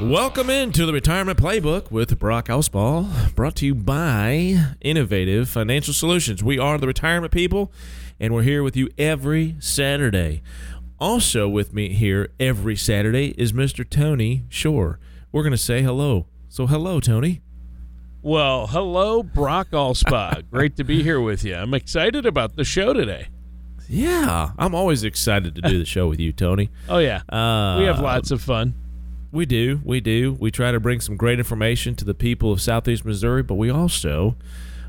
Welcome into the Retirement Playbook with Brock Allspa, brought to you by Innovative Financial Solutions. We are the retirement people, and we're here with you every Saturday. Also, with me here every Saturday is Mr. Tony Shore. We're going to say hello. So, hello, Tony. Well, hello, Brock Allspa. Great to be here with you. I'm excited about the show today. Yeah, I'm always excited to do the show with you, Tony. Oh, yeah. Uh, we have lots of fun. We do. We do. We try to bring some great information to the people of Southeast Missouri, but we also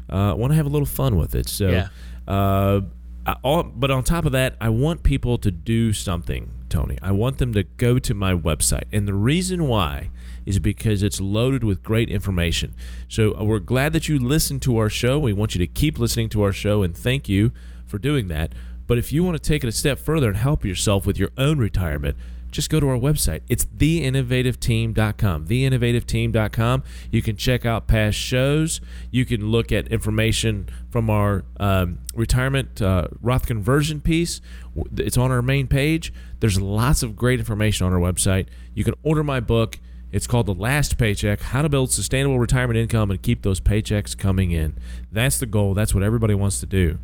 uh, want to have a little fun with it. So, Yeah. uh, I, all, but on top of that, I want people to do something, Tony. I want them to go to my website. And the reason why is because it's loaded with great information. So, uh, we're glad that you listen to our show. We want you to keep listening to our show, and thank you for doing that. But if you want to take it a step further and help yourself with your own retirement, just go to our website. It's theinnovativeteam.com. Theinnovativeteam.com. You can check out past shows. You can look at information from our um, retirement uh, Roth conversion piece. It's on our main page. There's lots of great information on our website. You can order my book. It's called The Last Paycheck How to Build Sustainable Retirement Income and Keep Those Paychecks Coming In. That's the goal. That's what everybody wants to do.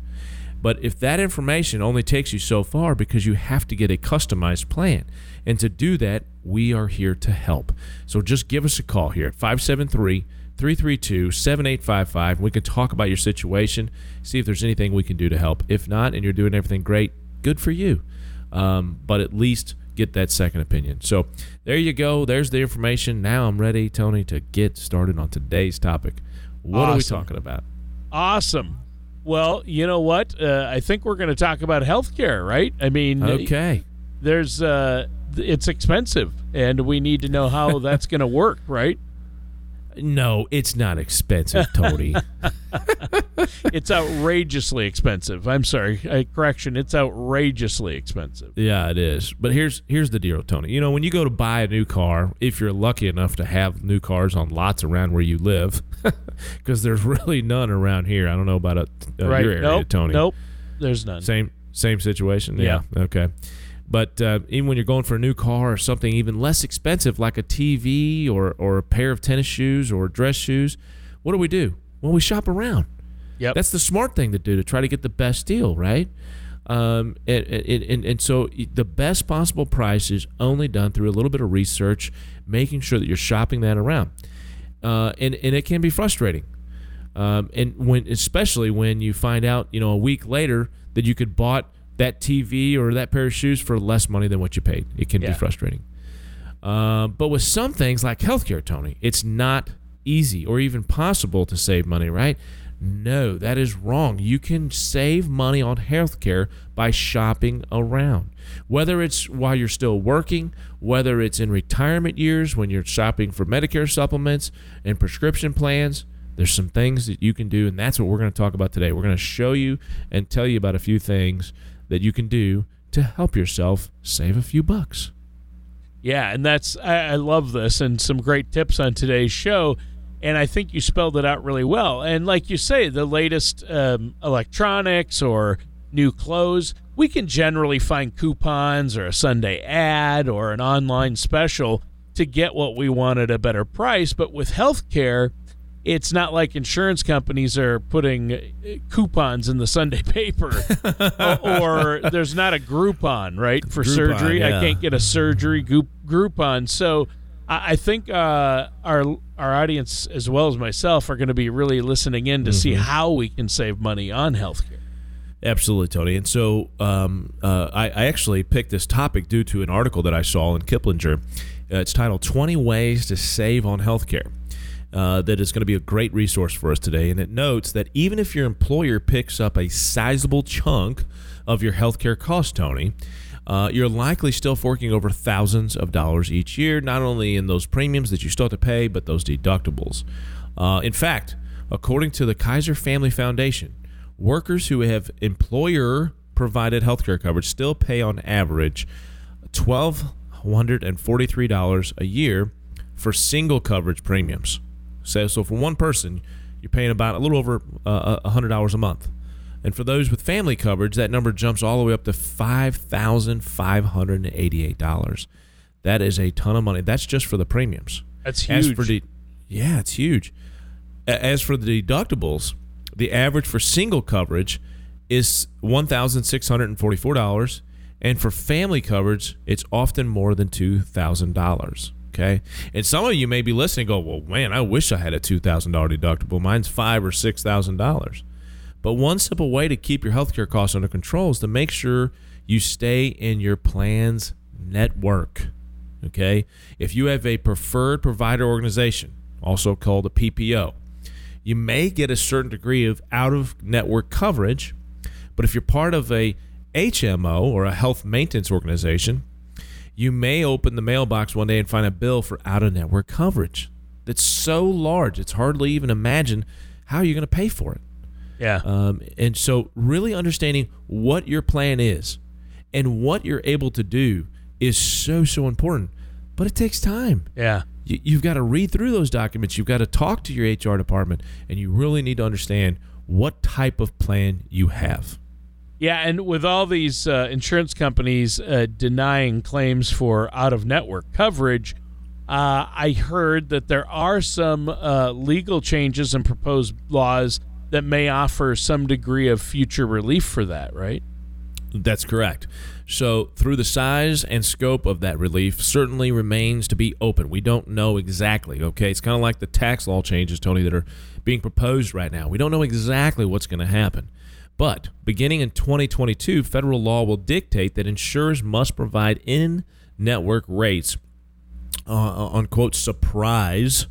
But if that information only takes you so far because you have to get a customized plan, and to do that, we are here to help. So just give us a call here at 573 332 7855. We can talk about your situation, see if there's anything we can do to help. If not, and you're doing everything great, good for you. Um, but at least get that second opinion. So there you go. There's the information. Now I'm ready, Tony, to get started on today's topic. What are we talking about? Awesome. Well, you know what? Uh, I think we're going to talk about healthcare, right? I mean, Okay. there's uh, it's expensive, and we need to know how that's going to work, right? No, it's not expensive, Tony. It's outrageously expensive. I'm sorry, uh, correction. It's outrageously expensive. Yeah, it is. But here's here's the deal, Tony. You know, when you go to buy a new car, if you're lucky enough to have new cars on lots around where you live, because there's really none around here. I don't know about uh, uh, right? your area, nope. Tony. Nope. There's none. Same same situation. Yeah. Okay. But uh, even when you're going for a new car or something even less expensive, like a TV or or a pair of tennis shoes or dress shoes, what do we do? Well, we shop around. Yep. That's the smart thing to do to try to get the best deal, right? Um, and, and, and, and so the best possible price is only done through a little bit of research, making sure that you're shopping that around. Uh, and, and it can be frustrating. Um, and when, especially when you find out, you know, a week later that you could bought that TV or that pair of shoes for less money than what you paid. It can Yeah. be frustrating. Um, but with some things like healthcare, Tony, it's not easy or even possible to save money, right? No, that is wrong. You can save money on healthcare by shopping around. Whether it's while you're still working, whether it's in retirement years when you're shopping for Medicare supplements and prescription plans, there's some things that you can do, and that's what we're going to talk about today. We're going to show you and tell you about a few things that you can do to help yourself save a few bucks. Yeah, and that's I, I love this and some great tips on today's show. And I think you spelled it out really well. And like you say, the latest um, electronics or new clothes, we can generally find coupons or a Sunday ad or an online special to get what we want at a better price. But with healthcare, it's not like insurance companies are putting uh, coupons in the Sunday paper, or, or there's not a Groupon right for Groupon, surgery. I can't get a surgery group Groupon. So I, I think uh, our our audience as well as myself are going to be really listening in to see Mm-hmm. how we can save money on healthcare. Absolutely, Tony. And so um, uh, I, I, actually picked this topic due to an article that I saw in Kiplinger. Uh, it's titled 20 Ways to Save on Healthcare. Uh, that is going to be a great resource for us today. And it notes that even if your employer picks up a sizable chunk of your healthcare cost, Tony, uh, you're likely still forking over thousands of dollars each year, not only in those premiums that you still have to pay, but those deductibles. Uh, in fact, according to the Kaiser Family Foundation, workers who have employer provided healthcare coverage still pay on average $1,243 a year for single coverage premiums. So, so for one person, you're paying about a little over uh, $100 a month. And for those with family coverage, that number jumps all the way up to $5,588. That is a ton of money. That's just for the premiums. That's huge. The, yeah, it's huge. As for the deductibles, the average for single coverage is $1,644. And for family coverage, it's often more than $2,000. Okay. And some of you may be listening go, well, man, I wish I had a $2,000 deductible. Mine's five or $6,000. But one simple way to keep your healthcare costs under control is to make sure you stay in your plan's network. Okay. If you have a preferred provider organization, also called a PPO, you may get a certain degree of out of network coverage. But if you're part of a HMO or a health maintenance organization, you may open the mailbox one day and find a bill for out of network coverage that's so large it's hardly even imagine how you're going to pay for it. Yeah. Um, and so, really understanding what your plan is and what you're able to do is so, so important. But it takes time. Yeah. You, you've got to read through those documents. You've got to talk to your HR department, and you really need to understand what type of plan you have. Yeah, and with all these uh, insurance companies uh, denying claims for out of network coverage, uh, I heard that there are some uh, legal changes and proposed laws that may offer some degree of future relief for that, right? That's correct. So, through the size and scope of that relief, certainly remains to be open. We don't know exactly, okay? It's kind of like the tax law changes, Tony, that are being proposed right now. We don't know exactly what's going to happen. But beginning in 2022, federal law will dictate that insurers must provide in network rates uh, on quote surprise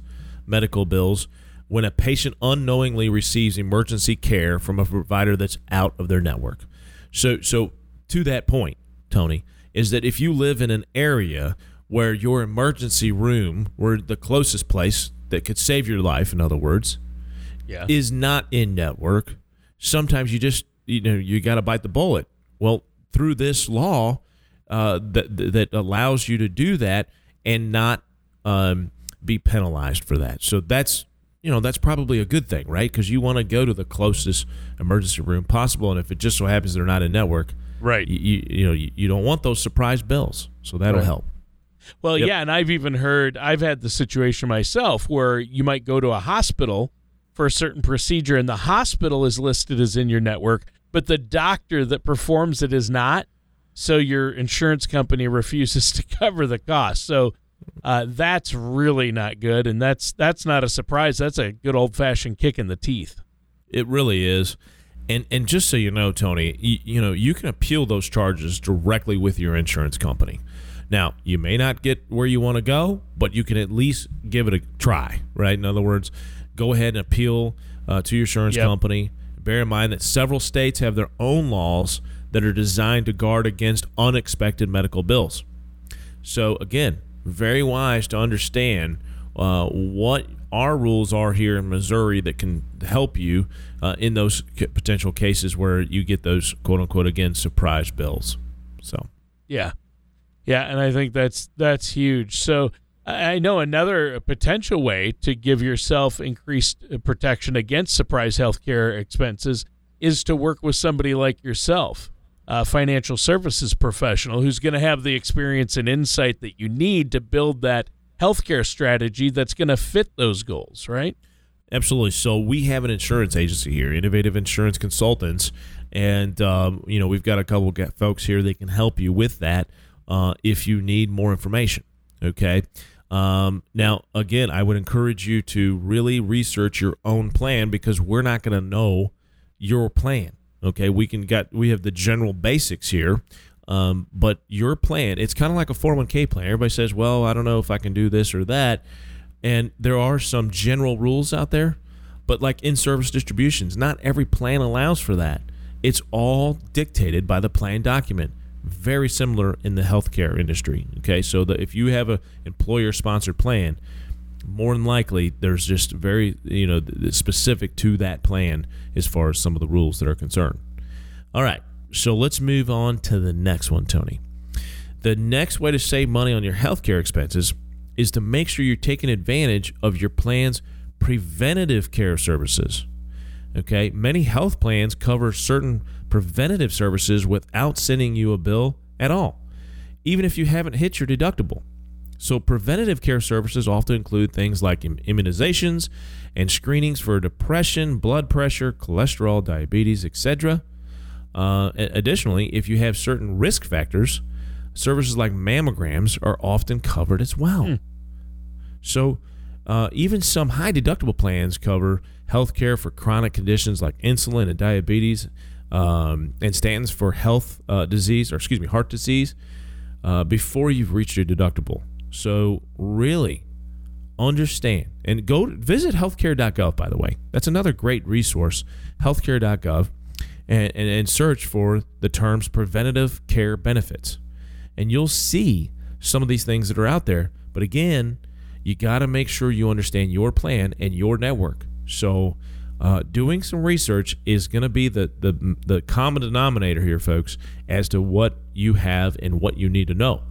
medical bills when a patient unknowingly receives emergency care from a provider that's out of their network. So so to that point, Tony, is that if you live in an area where your emergency room, where the closest place that could save your life, in other words, yeah. is not in network, sometimes you just you know you got to bite the bullet. Well, through this law uh, that that allows you to do that and not um, be penalized for that. So that's you know that's probably a good thing, right? Because you want to go to the closest emergency room possible, and if it just so happens they're not in network, right? You you, you know you, you, don't want those surprise bills, so that'll right. help. Well, yep. yeah, and I've even heard I've had the situation myself where you might go to a hospital for a certain procedure and the hospital is listed as in your network, but the doctor that performs it is not. So your insurance company refuses to cover the cost. So uh, that's really not good, and that's that's not a surprise. That's a good old fashioned kick in the teeth. It really is. And and just so you know, Tony, you, you know you can appeal those charges directly with your insurance company. Now, you may not get where you want to go, but you can at least give it a try, right? In other words, go ahead and appeal uh, to your insurance yep. company. Bear in mind that several states have their own laws that are designed to guard against unexpected medical bills. So, again, very wise to understand uh, what our rules are here in Missouri that can help you uh, in those potential cases where you get those quote unquote again surprise bills. So, yeah, yeah, and I think that's that's huge. So I know another potential way to give yourself increased uh, protection against surprise healthcare expenses is to work with somebody like yourself, a financial services professional who's going to have the experience and insight that you need to build that healthcare strategy that's going to fit those goals, right? Absolutely. So we have an insurance agency here, Innovative Insurance Consultants, and um, you know we've got a couple of folks here that can help you with that uh, if you need more information. Okay. Um, now, again, I would encourage you to really research your own plan because we're not going to know your plan. Okay, we can get we have the general basics here. Um, but your plan, it's kind of like a 401k plan. Everybody says, well, I don't know if I can do this or that. And there are some general rules out there, but like in service distributions, not every plan allows for that. It's all dictated by the plan document. Very similar in the healthcare industry. Okay, so that if you have a employer sponsored plan, more than likely there's just very you know specific to that plan as far as some of the rules that are concerned. All right, so let's move on to the next one, Tony. The next way to save money on your healthcare expenses is to make sure you're taking advantage of your plan's preventative care services. Okay, many health plans cover certain preventative services without sending you a bill at all, even if you haven't hit your deductible. So, preventative care services often include things like immunizations and screenings for depression, blood pressure, cholesterol, diabetes, etc. Uh, additionally, if you have certain risk factors, services like mammograms are often covered as well. Hmm. So, uh, even some high deductible plans cover health care for chronic conditions like insulin and diabetes, um, and statins for health uh, disease, or excuse me, heart disease, uh, before you've reached your deductible. So, really understand and go visit healthcare.gov, by the way. That's another great resource, healthcare.gov and, and, and search for the terms preventative care benefits. And you'll see some of these things that are out there. But again, you got to make sure you understand your plan and your network. So, uh, doing some research is going to be the, the the common denominator here, folks, as to what you have and what you need to know.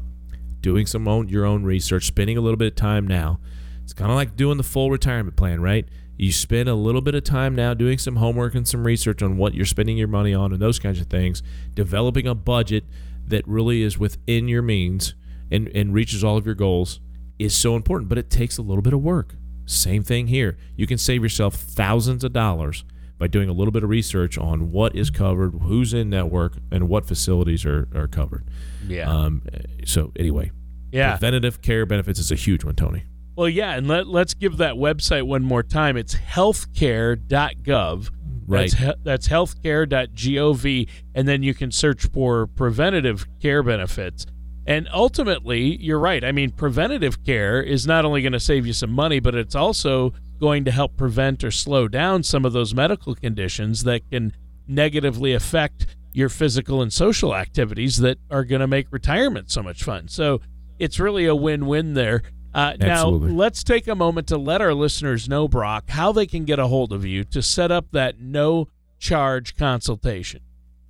Doing some own your own research, spending a little bit of time now. It's kind of like doing the full retirement plan, right? You spend a little bit of time now doing some homework and some research on what you're spending your money on and those kinds of things, developing a budget that really is within your means and, and reaches all of your goals is so important, but it takes a little bit of work. Same thing here. You can save yourself thousands of dollars by doing a little bit of research on what is covered, who's in network, and what facilities are, are covered. Yeah. Um, so, anyway, yeah. preventative care benefits is a huge one, Tony. Well, yeah, and let, let's give that website one more time. It's healthcare.gov. Right. That's, that's healthcare.gov, and then you can search for preventative care benefits. And ultimately, you're right. I mean, preventative care is not only going to save you some money, but it's also going to help prevent or slow down some of those medical conditions that can negatively affect your physical and social activities that are going to make retirement so much fun. So it's really a win win there. Uh, now, let's take a moment to let our listeners know, Brock, how they can get a hold of you to set up that no charge consultation.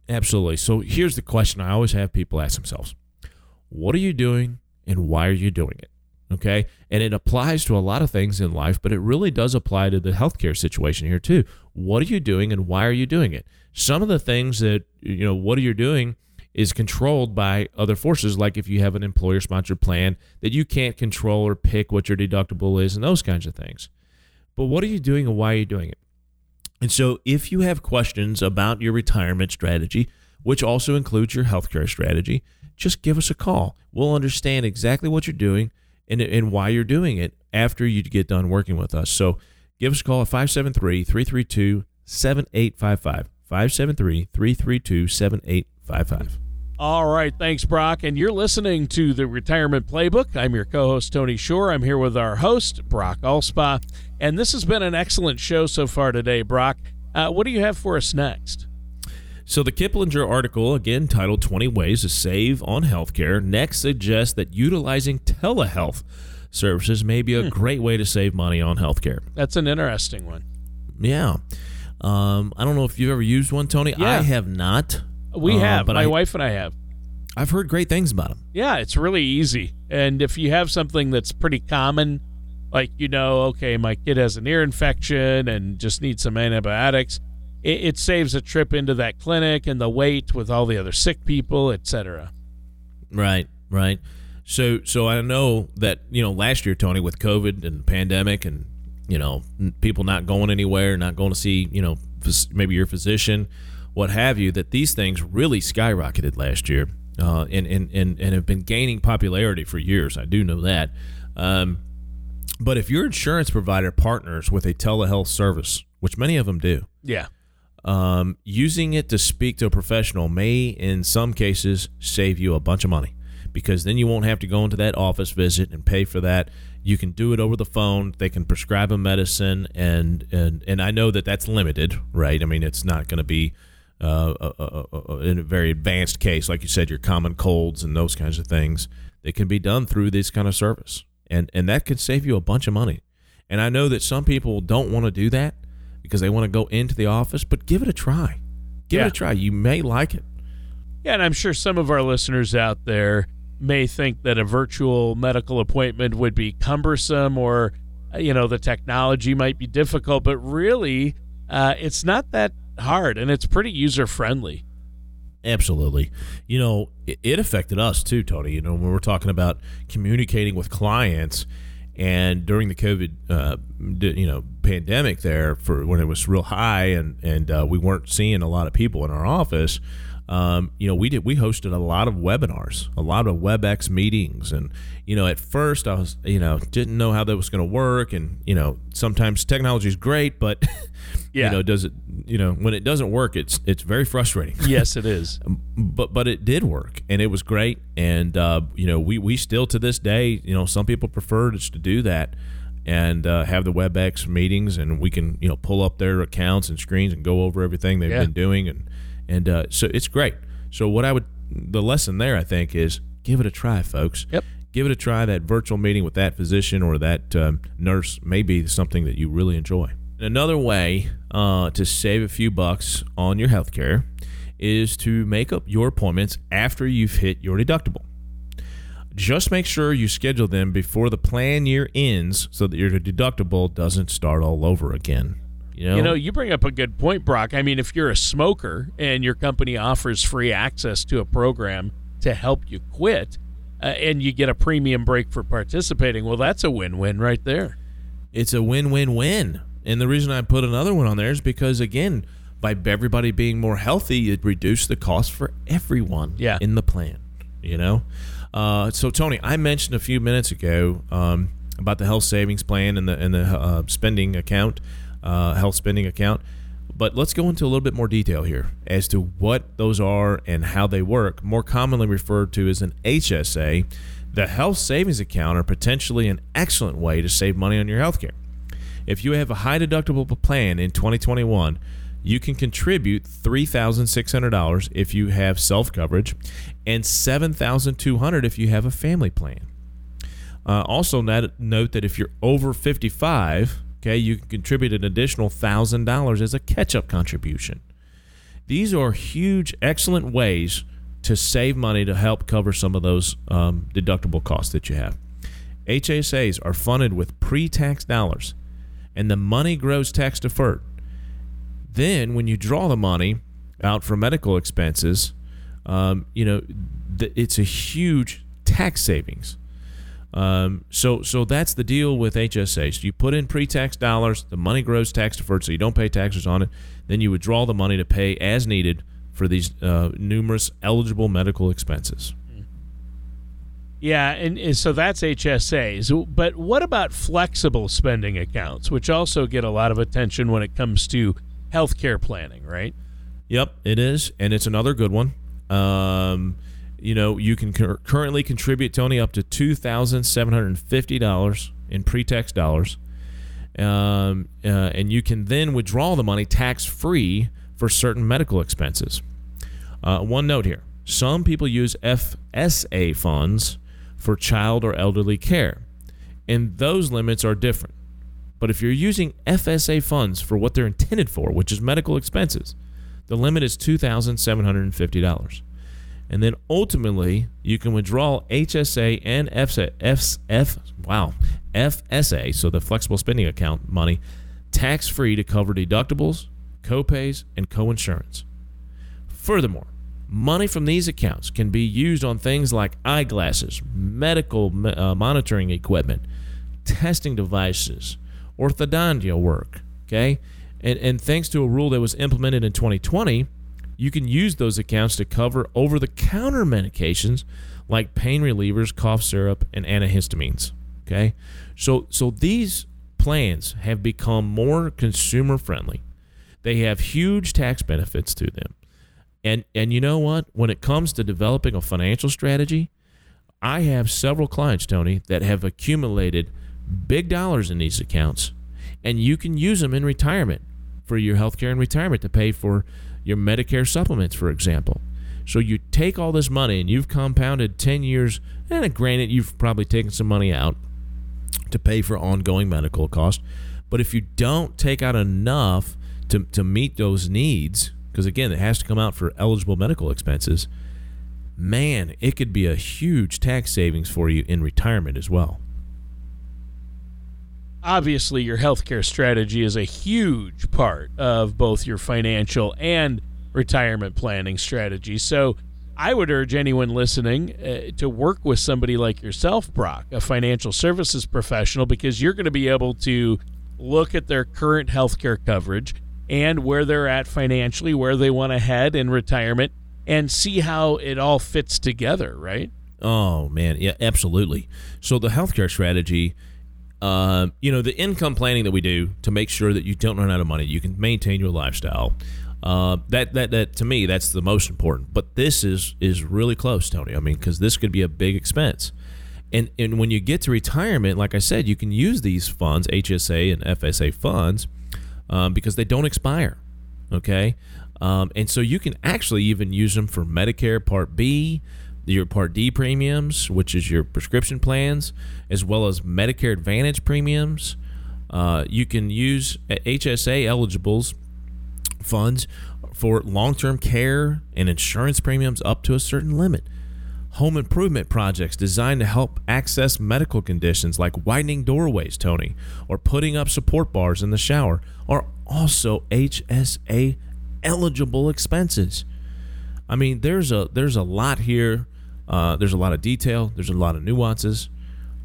Absolutely. So here's the question I always have people ask themselves What are you doing and why are you doing it? Okay. And it applies to a lot of things in life, but it really does apply to the healthcare situation here too. What are you doing and why are you doing it? Some of the things that, you know, what are you doing is controlled by other forces, like if you have an employer sponsored plan that you can't control or pick what your deductible is and those kinds of things. But what are you doing and why are you doing it? And so, if you have questions about your retirement strategy, which also includes your healthcare strategy, just give us a call. We'll understand exactly what you're doing and, and why you're doing it after you get done working with us. So, give us a call at 573 332 7855. 573 332 7855. All right, thanks, Brock. And you're listening to the Retirement Playbook. I'm your co host, Tony Shore. I'm here with our host, Brock Allspa. And this has been an excellent show so far today, Brock. Uh, what do you have for us next? So, the Kiplinger article, again titled 20 Ways to Save on Healthcare, next suggests that utilizing telehealth services may be a hmm. great way to save money on healthcare. That's an interesting one. Yeah. Um, I don't know if you've ever used one, Tony. Yeah. I have not. We uh, have, but my I, wife and I have. I've heard great things about them. Yeah, it's really easy. And if you have something that's pretty common, like you know, okay, my kid has an ear infection and just needs some antibiotics, it, it saves a trip into that clinic and the wait with all the other sick people, etc. Right, right. So, so I know that you know last year, Tony, with COVID and pandemic, and you know people not going anywhere, not going to see you know maybe your physician what have you, that these things really skyrocketed last year uh, and, and, and, and have been gaining popularity for years. I do know that. Um, but if your insurance provider partners with a telehealth service, which many of them do, yeah, um, using it to speak to a professional may, in some cases, save you a bunch of money because then you won't have to go into that office visit and pay for that. You can do it over the phone. They can prescribe a medicine, and and and I know that that's limited, right? I mean, it's not going to be uh, a, a, a, in a very advanced case, like you said, your common colds and those kinds of things. They can be done through this kind of service, and and that could save you a bunch of money. And I know that some people don't want to do that because they want to go into the office, but give it a try. Give Yeah. it a try. You may like it. Yeah, and I'm sure some of our listeners out there may think that a virtual medical appointment would be cumbersome or, uh, you know, the technology might be difficult, but really, uh, it's not that hard and it's pretty user friendly. Absolutely. You know, it, it affected us too, Tony. You know, when we're talking about communicating with clients and during the COVID, uh, you know, pandemic there for when it was real high and, and uh, we weren't seeing a lot of people in our office. Um, you know, we did, we hosted a lot of webinars, a lot of WebEx meetings. And, you know, at first I was, you know, didn't know how that was going to work. And, you know, sometimes technology is great, but, Yeah. you know, does it, you know, when it doesn't work, it's, it's very frustrating yes, it is. but but it did work and it was great and uh, you know we we still to this day you know some people prefer just to do that and uh, have the WebEx meetings and we can you know pull up their accounts and screens and go over everything they've Yeah. been doing and and uh, so it's great. So what I would the lesson there I think is give it a try, folks. Yep. Give it a try. That virtual meeting with that physician or that um, nurse may be something that you really enjoy. Another way uh, to save a few bucks on your health care is to make up your appointments after you've hit your deductible. Just make sure you schedule them before the plan year ends so that your deductible doesn't start all over again. You know, You know, you bring up a good point, Brock. I mean, if you're a smoker and your company offers free access to a program to help you quit, uh, and you get a premium break for participating, well, that's a win-win right there. it's a win-win-win. And the reason I put another one on there is because again, by everybody being more healthy, it reduced the cost for everyone Yeah. in the plan. You know, uh, so Tony, I mentioned a few minutes ago um, about the health savings plan and the and the uh, spending account, uh, health spending account. But let's go into a little bit more detail here as to what those are and how they work. More commonly referred to as an HSA, the health savings account are potentially an excellent way to save money on your health care. If you have a high deductible plan in 2021, you can contribute $3,600 if you have self coverage and $7,200 if you have a family plan. Uh, also, note, note that if you're over 55, okay, you can contribute an additional $1,000 as a catch up contribution. These are huge, excellent ways to save money to help cover some of those um, deductible costs that you have. HSAs are funded with pre tax dollars, and the money grows tax deferred. Then, when you draw the money out for medical expenses, um, you know, th- it's a huge tax savings. Um, so, so that's the deal with HSAs. You put in pre-tax dollars, the money grows tax deferred, so you don't pay taxes on it. Then you withdraw the money to pay as needed for these uh, numerous eligible medical expenses. Yeah, and, and so that's HSAs. But what about flexible spending accounts, which also get a lot of attention when it comes to healthcare planning, right? Yep, it is, and it's another good one. Um, you know, you can cur- currently contribute Tony up to two thousand seven hundred and fifty dollars in pre-tax dollars, um, uh, and you can then withdraw the money tax-free for certain medical expenses. Uh, one note here: some people use FSA funds for child or elderly care, and those limits are different. But if you're using FSA funds for what they're intended for, which is medical expenses, the limit is $2,750. And then ultimately, you can withdraw HSA and FSA, wow, FSA, so the flexible spending account money, tax free to cover deductibles, copays, and coinsurance. Furthermore, money from these accounts can be used on things like eyeglasses, medical uh, monitoring equipment, testing devices, orthodontia work. Okay, and and thanks to a rule that was implemented in 2020, you can use those accounts to cover over-the-counter medications like pain relievers, cough syrup, and antihistamines. Okay, so so these plans have become more consumer friendly. They have huge tax benefits to them. And and you know what? When it comes to developing a financial strategy, I have several clients, Tony, that have accumulated big dollars in these accounts, and you can use them in retirement for your health care and retirement to pay for your Medicare supplements, for example. So you take all this money and you've compounded 10 years, and granted, you've probably taken some money out to pay for ongoing medical costs. But if you don't take out enough to, to meet those needs, because again, it has to come out for eligible medical expenses, man, it could be a huge tax savings for you in retirement as well. Obviously, your healthcare strategy is a huge part of both your financial and retirement planning strategy. So, I would urge anyone listening uh, to work with somebody like yourself, Brock, a financial services professional, because you're going to be able to look at their current healthcare coverage and where they're at financially, where they want to head in retirement, and see how it all fits together, right? Oh, man. Yeah, absolutely. So, the healthcare strategy. Uh, you know the income planning that we do to make sure that you don't run out of money, you can maintain your lifestyle. Uh, that that that to me that's the most important. But this is is really close, Tony. I mean, because this could be a big expense. And and when you get to retirement, like I said, you can use these funds, HSA and FSA funds, um, because they don't expire. Okay, um, and so you can actually even use them for Medicare Part B, your Part D premiums, which is your prescription plans, as well as Medicare Advantage premiums. Uh, you can use HSA eligibles funds for long term care and insurance premiums up to a certain limit. Home improvement projects designed to help access medical conditions like widening doorways, Tony, or putting up support bars in the shower are also HSA eligible expenses. I mean, there's a there's a lot here. Uh, there's a lot of detail. There's a lot of nuances,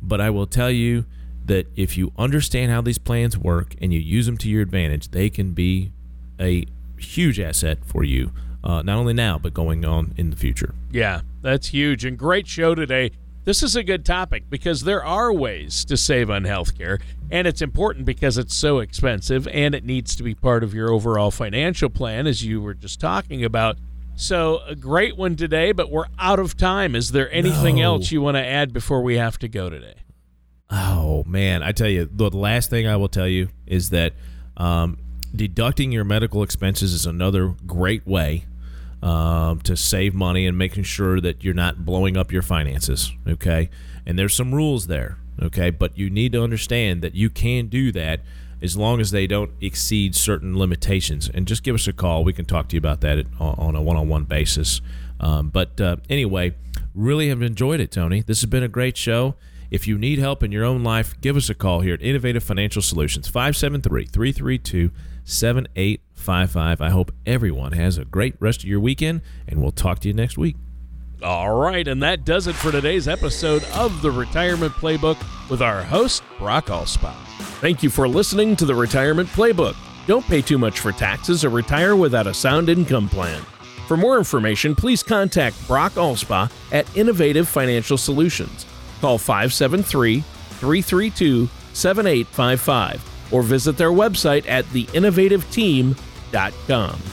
but I will tell you that if you understand how these plans work and you use them to your advantage, they can be a huge asset for you, uh, not only now, but going on in the future. Yeah, that's huge. And great show today. This is a good topic because there are ways to save on healthcare, and it's important because it's so expensive and it needs to be part of your overall financial plan, as you were just talking about. So, a great one today, but we're out of time. Is there anything No. else you want to add before we have to go today? Oh man, I tell you, the last thing I will tell you is that um, deducting your medical expenses is another great way um, to save money and making sure that you're not blowing up your finances. Okay, and there's some rules there. Okay, but you need to understand that you can do that as long as they don't exceed certain limitations. And just give us a call. We can talk to you about that at, on a one-on-one basis. Um, but uh, anyway, really have enjoyed it, Tony. This has been a great show. If you need help in your own life, give us a call here at Innovative Financial Solutions, 573 332 7855. I hope everyone has a great rest of your weekend, and we'll talk to you next week. All right, and that does it for today's episode of the Retirement Playbook with our host, Brock Allspa. Thank you for listening to the Retirement Playbook. Don't pay too much for taxes or retire without a sound income plan. For more information, please contact Brock Allspa at Innovative Financial Solutions. Call 573 332 7855 or visit their website at theinnovativeteam.com.